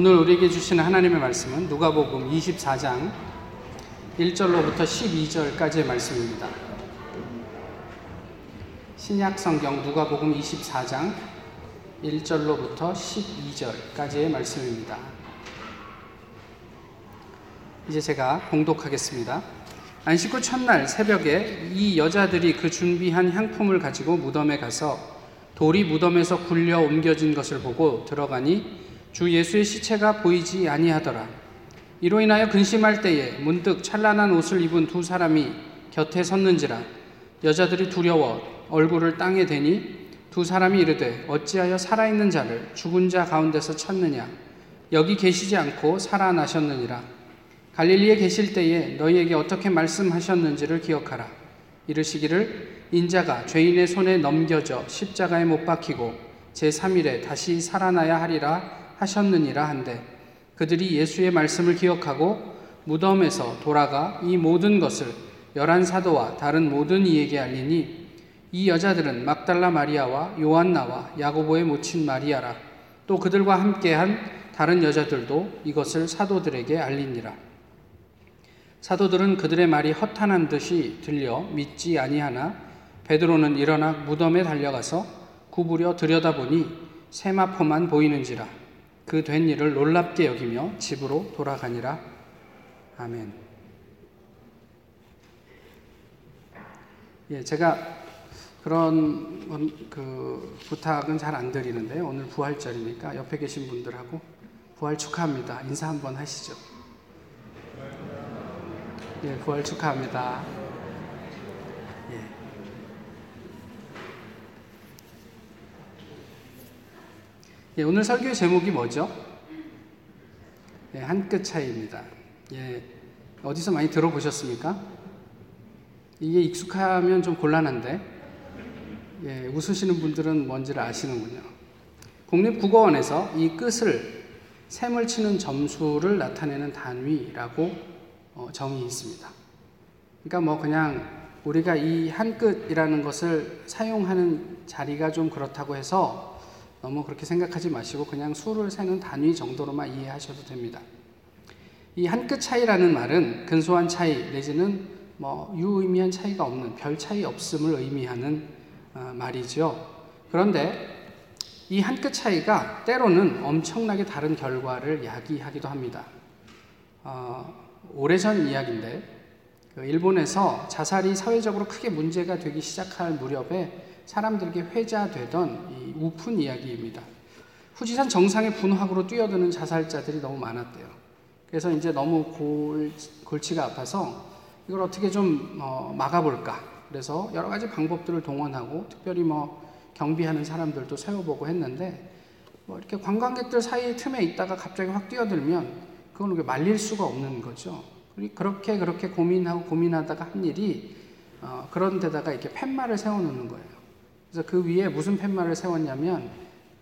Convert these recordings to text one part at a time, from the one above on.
오늘 우리에게 주시는 하나님의 말씀은 누가복음 24장 1절로부터 12절까지의 말씀입니다. 신약 성경 누가복음 24장 1절로부터 12절까지의 말씀입니다. 이제 제가 봉독하겠습니다. 안식 후 첫날 새벽에 이 여자들이 그 준비한 향품을 가지고 무덤에 가서 돌이 무덤에서 굴려 옮겨진 것을 보고 들어가니 주 예수의 시체가 보이지 아니하더라. 이로 인하여 근심할 때에 문득 찬란한 옷을 입은 두 사람이 곁에 섰는지라 여자들이 두려워 얼굴을 땅에 대니 두 사람이 이르되 어찌하여 살아있는 자를 죽은 자 가운데서 찾느냐 여기 계시지 않고 살아나셨느니라 갈릴리에 계실 때에 너희에게 어떻게 말씀하셨는지를 기억하라. 이르시기를 인자가 죄인의 손에 넘겨져 십자가에 못 박히고 제3일에 다시 살아나야 하리라 하셨느니라 한데 그들이 예수의 말씀을 기억하고 무덤에서 돌아가 이 모든 것을 열한 사도와 다른 모든 이에게 알리니 이 여자들은 막달라 마리아와 요한나와 야고보의 모친 마리아라 또 그들과 함께한 다른 여자들도 이것을 사도들에게 알리니라. 사도들은 그들의 말이 허탄한 듯이 들려 믿지 아니하나 베드로는 일어나 무덤에 달려가서 구부려 들여다보니 세마포만 보이는지라 그 된 일을 놀랍게 여기며 집으로 돌아가니라 아멘. 예, 제가 그런 그 부탁은 잘 안 드리는데 오늘 부활절이니까 옆에 계신 분들하고 부활 축하합니다. 인사 한번 하시죠. 예, 부활 축하합니다. 예, 오늘 설교의 제목이 뭐죠? 예, 한 끗 차이입니다. 예, 어디서 많이 들어보셨습니까? 이게 익숙하면 좀 곤란한데, 예, 웃으시는 분들은 뭔지를 아시는군요. 국립국어원에서 이 끝을 셈을 치는 점수를 나타내는 단위라고 어, 정이 있습니다. 그러니까 뭐 그냥 우리가 이 한 끗이라는 것을 사용하는 자리가 좀 그렇다고 해서 너무 그렇게 생각하지 마시고 그냥 수를 세는 단위 정도로만 이해하셔도 됩니다. 이 한 끗 차이라는 말은 근소한 차이 내지는 뭐 유의미한 차이가 없는 별 차이 없음을 의미하는 어, 말이죠. 그런데 이 한 끗 차이가 때로는 엄청나게 다른 결과를 야기하기도 합니다. 어, 오래전 이야기인데 그 일본에서 자살이 사회적으로 크게 문제가 되기 시작할 무렵에 사람들에게 회자되던 이 우픈 이야기입니다. 후지산 정상의 분화구로 뛰어드는 자살자들이 너무 많았대요. 그래서 이제 너무 골, 골치가 아파서 이걸 어떻게 좀 어, 막아볼까. 그래서 여러 가지 방법들을 동원하고 특별히 뭐 경비하는 사람들도 세워보고 했는데 뭐 이렇게 관광객들 사이 틈에 있다가 갑자기 확 뛰어들면 그건 말릴 수가 없는 거죠. 그렇게 그렇게 고민하고 고민하다가 한 일이 어, 그런 데다가 이렇게 팻말을 세워놓는 거예요. 그래서 그 위에 무슨 팻말을 세웠냐면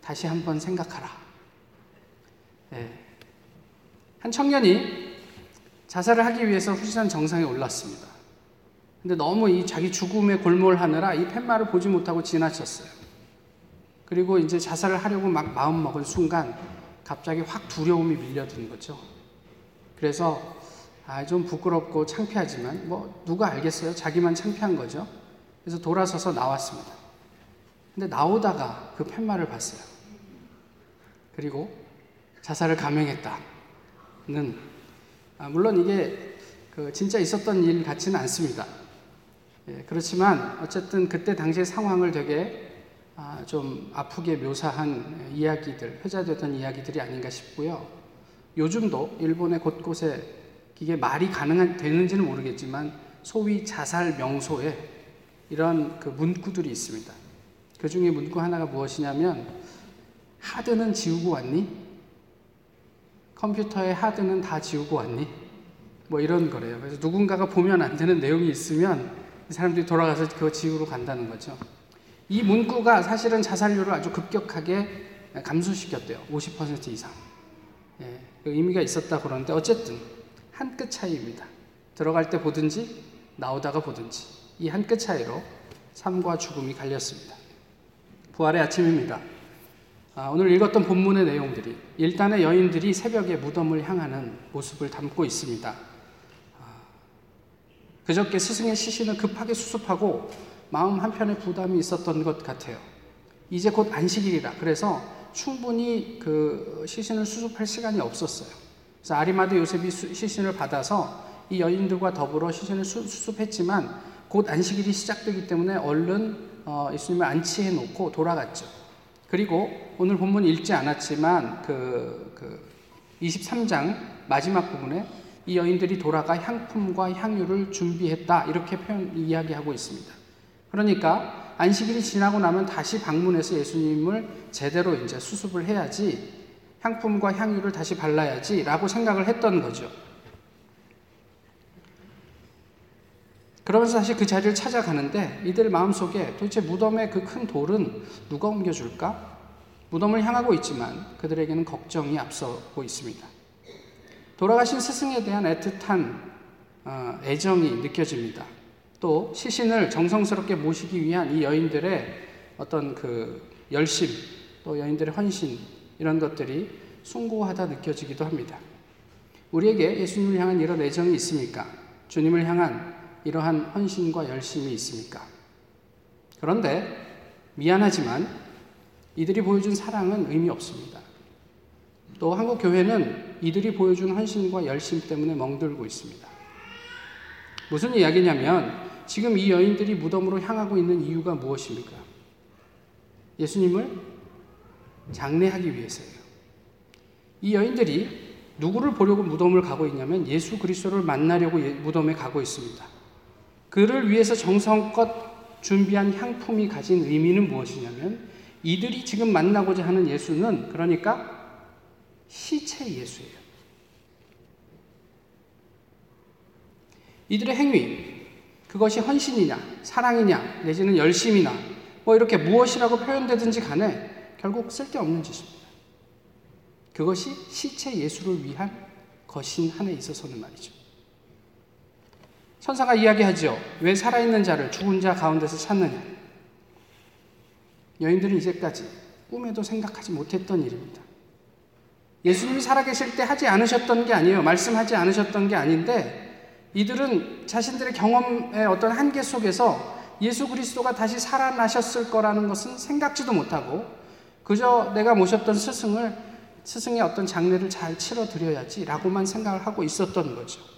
다시 한번 생각하라. 네. 한 청년이 자살을 하기 위해서 후지산 정상에 올랐습니다. 근데 너무 이 자기 죽음에 골몰하느라 이 팻말을 보지 못하고 지나쳤어요. 그리고 이제 자살을 하려고 막 마음 먹은 순간 갑자기 확 두려움이 밀려든 거죠. 그래서 아, 좀 부끄럽고 창피하지만 뭐 누가 알겠어요? 자기만 창피한 거죠. 그래서 돌아서서 나왔습니다. 근데 나오다가 그 팻말을 봤어요. 그리고 자살을 감행했다는 아, 물론 이게 그 진짜 있었던 일 같지는 않습니다. 예, 그렇지만 어쨌든 그때 당시의 상황을 되게 아, 좀 아프게 묘사한 이야기들, 회자되던 이야기들이 아닌가 싶고요. 요즘도 일본의 곳곳에 이게 말이 가능한 되는지는 모르겠지만 소위 자살 명소에 이런 그 문구들이 있습니다. 그 중에 문구 하나가 무엇이냐면 하드는 지우고 왔니? 컴퓨터의 하드는 다 지우고 왔니? 뭐 이런 거래요. 그래서 누군가가 보면 안 되는 내용이 있으면 사람들이 돌아가서 그거 지우러 간다는 거죠. 이 문구가 사실은 자살률을 아주 급격하게 감소시켰대요. 50% 이상. 예, 그 의미가 있었다 그러는데 어쨌든 한 끗 차이입니다. 들어갈 때 보든지 나오다가 보든지 이 한 끗 차이로 삶과 죽음이 갈렸습니다. 부활의 아침입니다. 아, 오늘 읽었던 본문의 내용들이 일단의 여인들이 새벽에 무덤을 향하는 모습을 담고 있습니다. 아, 그저께 스승의 시신을 급하게 수습하고 마음 한편에 부담이 있었던 것 같아요. 이제 곧 안식일이라 그래서 충분히 그 시신을 수습할 시간이 없었어요. 그래서 아리마드 요셉이 시신을 받아서 이 여인들과 더불어 시신을 수습했지만 곧 안식일이 시작되기 때문에 얼른 어, 예수님을 안치해 놓고 돌아갔죠. 그리고 오늘 본문 읽지 않았지만 그, 그 23장 마지막 부분에 이 여인들이 돌아가 향품과 향유를 준비했다 이렇게 표현 이야기하고 있습니다. 그러니까 안식일이 지나고 나면 다시 방문해서 예수님을 제대로 이제 수습을 해야지 향품과 향유를 다시 발라야지라고 생각을 했던 거죠. 그러면서 다시 그 자리를 찾아가는데 이들 마음속에 도대체 무덤의 그 큰 돌은 누가 옮겨줄까? 무덤을 향하고 있지만 그들에게는 걱정이 앞서고 있습니다. 돌아가신 스승에 대한 애틋한 어, 애정이 느껴집니다. 또 시신을 정성스럽게 모시기 위한 이 여인들의 어떤 그 열심, 또 여인들의 헌신, 이런 것들이 숭고하다 느껴지기도 합니다. 우리에게 예수님을 향한 이런 애정이 있습니까? 주님을 향한 이러한 헌신과 열심이 있습니까? 그런데 미안하지만 이들이 보여준 사랑은 의미 없습니다. 또 한국 교회는 이들이 보여준 헌신과 열심 때문에 멍들고 있습니다. 무슨 이야기냐면 지금 이 여인들이 무덤으로 향하고 있는 이유가 무엇입니까? 예수님을 장례하기 위해서예요. 이 여인들이 누구를 보려고 무덤을 가고 있냐면 예수 그리스도를 만나려고 예, 무덤에 가고 있습니다. 그를 위해서 정성껏 준비한 향품이 가진 의미는 무엇이냐면 이들이 지금 만나고자 하는 예수는 그러니까 시체 예수예요. 이들의 행위, 그것이 헌신이냐, 사랑이냐, 내지는 열심이나, 뭐 이렇게 무엇이라고 표현되든지 간에 결국 쓸데없는 짓입니다. 그것이 시체 예수를 위한 거신 한에 있어서는 말이죠. 천사가 이야기하죠. 왜 살아있는 자를 죽은 자 가운데서 찾느냐? 여인들은 이제까지 꿈에도 생각하지 못했던 일입니다. 예수님이 살아계실 때 하지 않으셨던 게 아니에요. 말씀하지 않으셨던 게 아닌데 이들은 자신들의 경험의 어떤 한계 속에서 예수 그리스도가 다시 살아나셨을 거라는 것은 생각지도 못하고 그저 내가 모셨던 스승을 스승의 어떤 장례를 잘 치러 드려야지라고만 생각을 하고 있었던 거죠.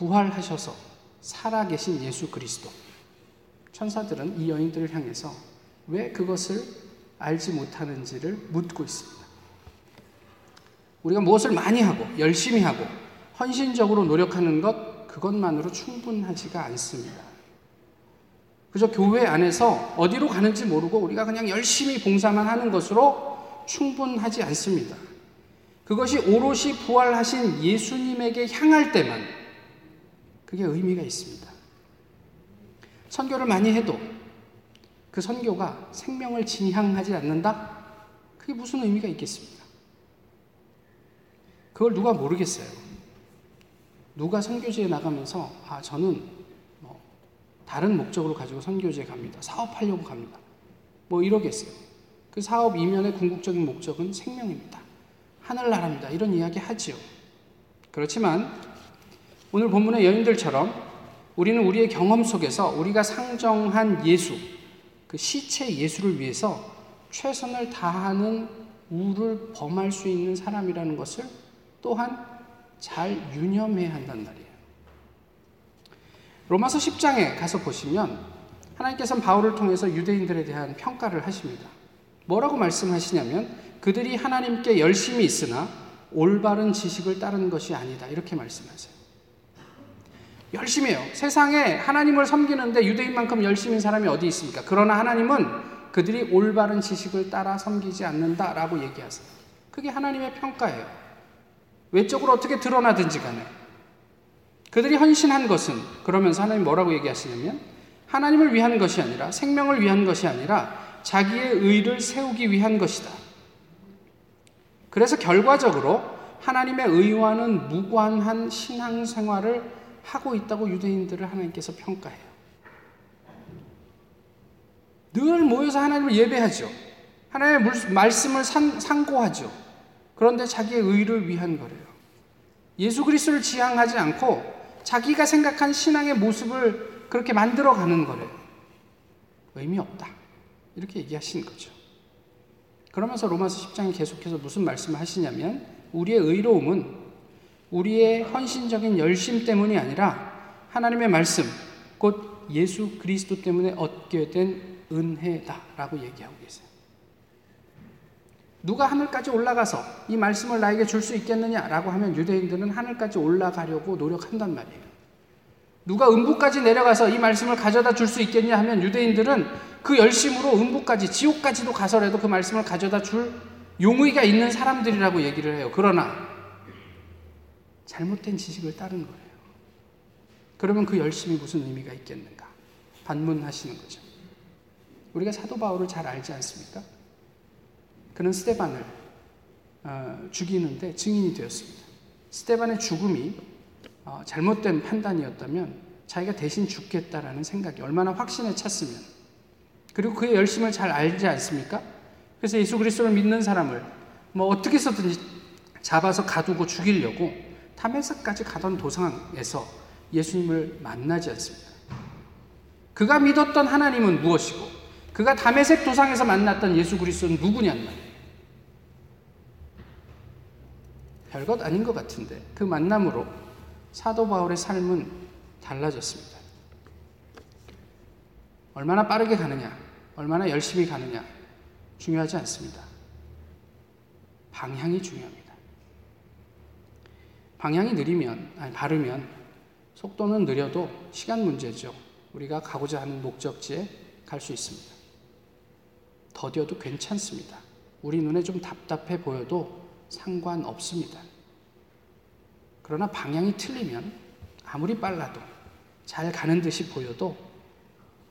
부활하셔서 살아계신 예수 그리스도. 천사들은 이 여인들을 향해서 왜 그것을 알지 못하는지를 묻고 있습니다. 우리가 무엇을 많이 하고 열심히 하고 헌신적으로 노력하는 것 그것만으로 충분하지가 않습니다. 그저 교회 안에서 어디로 가는지 모르고 우리가 그냥 열심히 봉사만 하는 것으로 충분하지 않습니다. 그것이 오롯이 부활하신 예수님에게 향할 때만 그게 의미가 있습니다. 선교를 많이 해도 그 선교가 생명을 진향하지 않는다? 그게 무슨 의미가 있겠습니까? 그걸 누가 모르겠어요. 누가 선교지에 나가면서 아 저는 뭐 다른 목적으로 가지고 선교지에 갑니다. 사업하려고 갑니다. 뭐 이러겠어요. 그 사업 이면의 궁극적인 목적은 생명입니다. 하늘나라입니다. 이런 이야기 하지요. 그렇지만 오늘 본문의 여인들처럼 우리는 우리의 경험 속에서 우리가 상정한 예수, 그 시체 예수를 위해서 최선을 다하는 우를 범할 수 있는 사람이라는 것을 또한 잘 유념해야 한단 말이에요. 로마서 10장에 가서 보시면 하나님께서는 바울을 통해서 유대인들에 대한 평가를 하십니다. 뭐라고 말씀하시냐면 그들이 하나님께 열심히 있으나 올바른 지식을 따른 것이 아니다. 이렇게 말씀하세요. 열심히 해요. 세상에 하나님을 섬기는데 유대인만큼 열심인 사람이 어디 있습니까? 그러나 하나님은 그들이 올바른 지식을 따라 섬기지 않는다라고 얘기하세요. 그게 하나님의 평가예요. 외적으로 어떻게 드러나든지 간에. 그들이 헌신한 것은 그러면서 하나님 뭐라고 얘기하시냐면 하나님을 위한 것이 아니라 생명을 위한 것이 아니라 자기의 의를 세우기 위한 것이다. 그래서 결과적으로 하나님의 의와는 무관한 신앙 생활을 하고 있다고 유대인들을 하나님께서 평가해요. 늘 모여서 하나님을 예배하죠. 하나님의 물- 말씀을 산, 상고하죠. 그런데 자기의 의를 위한 거래요. 예수 그리스도를 지향하지 않고 자기가 생각한 신앙의 모습을 그렇게 만들어 가는 거래요. 의미 없다. 이렇게 얘기하신 거죠. 그러면서 로마서 10장에 계속해서 무슨 말씀을 하시냐면 우리의 의로움은 우리의 헌신적인 열심 때문이 아니라 하나님의 말씀, 곧 예수 그리스도 때문에 얻게 된 은혜다라고 얘기하고 계세요. 누가 하늘까지 올라가서 이 말씀을 나에게 줄 수 있겠느냐라고 하면 유대인들은 하늘까지 올라가려고 노력한단 말이에요. 누가 음부까지 내려가서 이 말씀을 가져다 줄 수 있겠냐 하면 유대인들은 그 열심으로 음부까지 지옥까지도 가서라도 그 말씀을 가져다 줄 용의가 있는 사람들이라고 얘기를 해요. 그러나 잘못된 지식을 따른 거예요. 그러면 그 열심이 무슨 의미가 있겠는가? 반문하시는 거죠. 우리가 사도 바울을 잘 알지 않습니까? 그는 스테반을 어, 죽이는데 증인이 되었습니다. 스테반의 죽음이 어, 잘못된 판단이었다면 자기가 대신 죽겠다라는 생각이 얼마나 확신에 찼으면 그리고 그의 열심을 잘 알지 않습니까? 그래서 예수 그리스도를 믿는 사람을 뭐 어떻게 해서든지 잡아서 가두고 죽이려고 타메스까지 가던 도상에서 예수님을 만나지 않습니다. 그가 믿었던 하나님은 무엇이고 그가 다메섹 도상에서 만났던 예수 그리스도는 말이에요. 별것 아닌 것 같은데 그 만남으로 사도 바울의 삶은 달라졌습니다. 얼마나 빠르게 가느냐, 얼마나 열심히 가느냐 중요하지 않습니다. 방향이 중요합니다. 방향이 느리면, 아니, 바르면 속도는 느려도 시간 문제죠. 우리가 가고자 하는 목적지에 갈 수 있습니다. 더뎌도 괜찮습니다. 우리 눈에 좀 답답해 보여도 상관없습니다. 그러나 방향이 틀리면 아무리 빨라도 잘 가는 듯이 보여도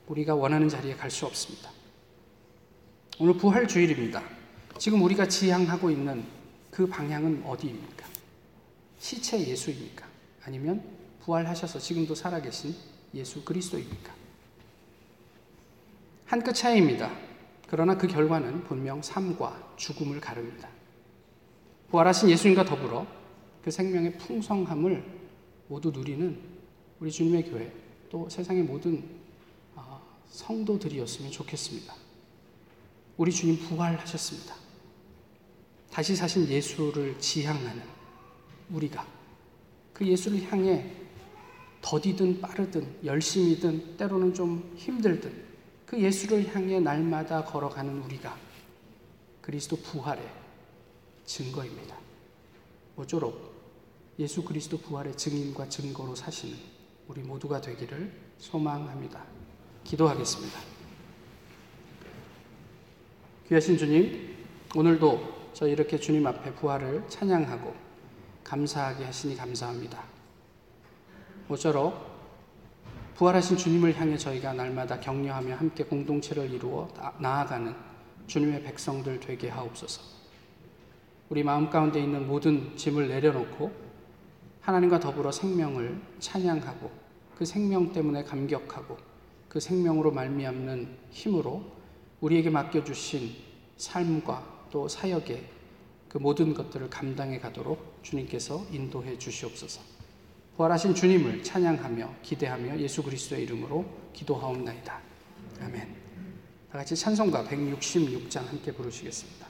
우리가 원하는 자리에 갈 수 없습니다. 오늘 부활 주일입니다. 지금 우리가 지향하고 있는 그 방향은 어디입니까? 시체 예수입니까? 아니면 부활하셔서 지금도 살아계신 예수 그리스도입니까? 한 끗 차이입니다. 그러나 그 결과는 분명 삶과 죽음을 가릅니다. 부활하신 예수님과 더불어 그 생명의 풍성함을 모두 누리는 우리 주님의 교회 또 세상의 모든 어, 성도들이었으면 좋겠습니다. 우리 주님 부활하셨습니다. 다시 사신 예수를 지향하는 우리가 그 예수를 향해 더디든 빠르든 열심이든 때로는 좀 힘들든 그 예수를 향해 날마다 걸어가는 우리가 그리스도 부활의 증거입니다. 모쪼록 예수 그리스도 부활의 증인과 증거로 사시는 우리 모두가 되기를 소망합니다. 기도하겠습니다. 귀하신 주님, 오늘도 저희 이렇게 주님 앞에 부활을 찬양하고 감사하게 하시니 감사합니다. 모쪼록 부활하신 주님을 향해 저희가 날마다 격려하며 함께 공동체를 이루어 나아가는 주님의 백성들 되게 하옵소서. 우리 마음 가운데 있는 모든 짐을 내려놓고 하나님과 더불어 생명을 찬양하고 그 생명 때문에 감격하고 그 생명으로 말미암는 힘으로 우리에게 맡겨주신 삶과 또 사역의 그 모든 것들을 감당해 가도록 주님께서 인도해 주시옵소서. 부활하신 주님을 찬양하며 기대하며 예수 그리스도의 이름으로 기도하옵나이다. 아멘. 다 같이 찬송가 166장 함께 부르시겠습니다.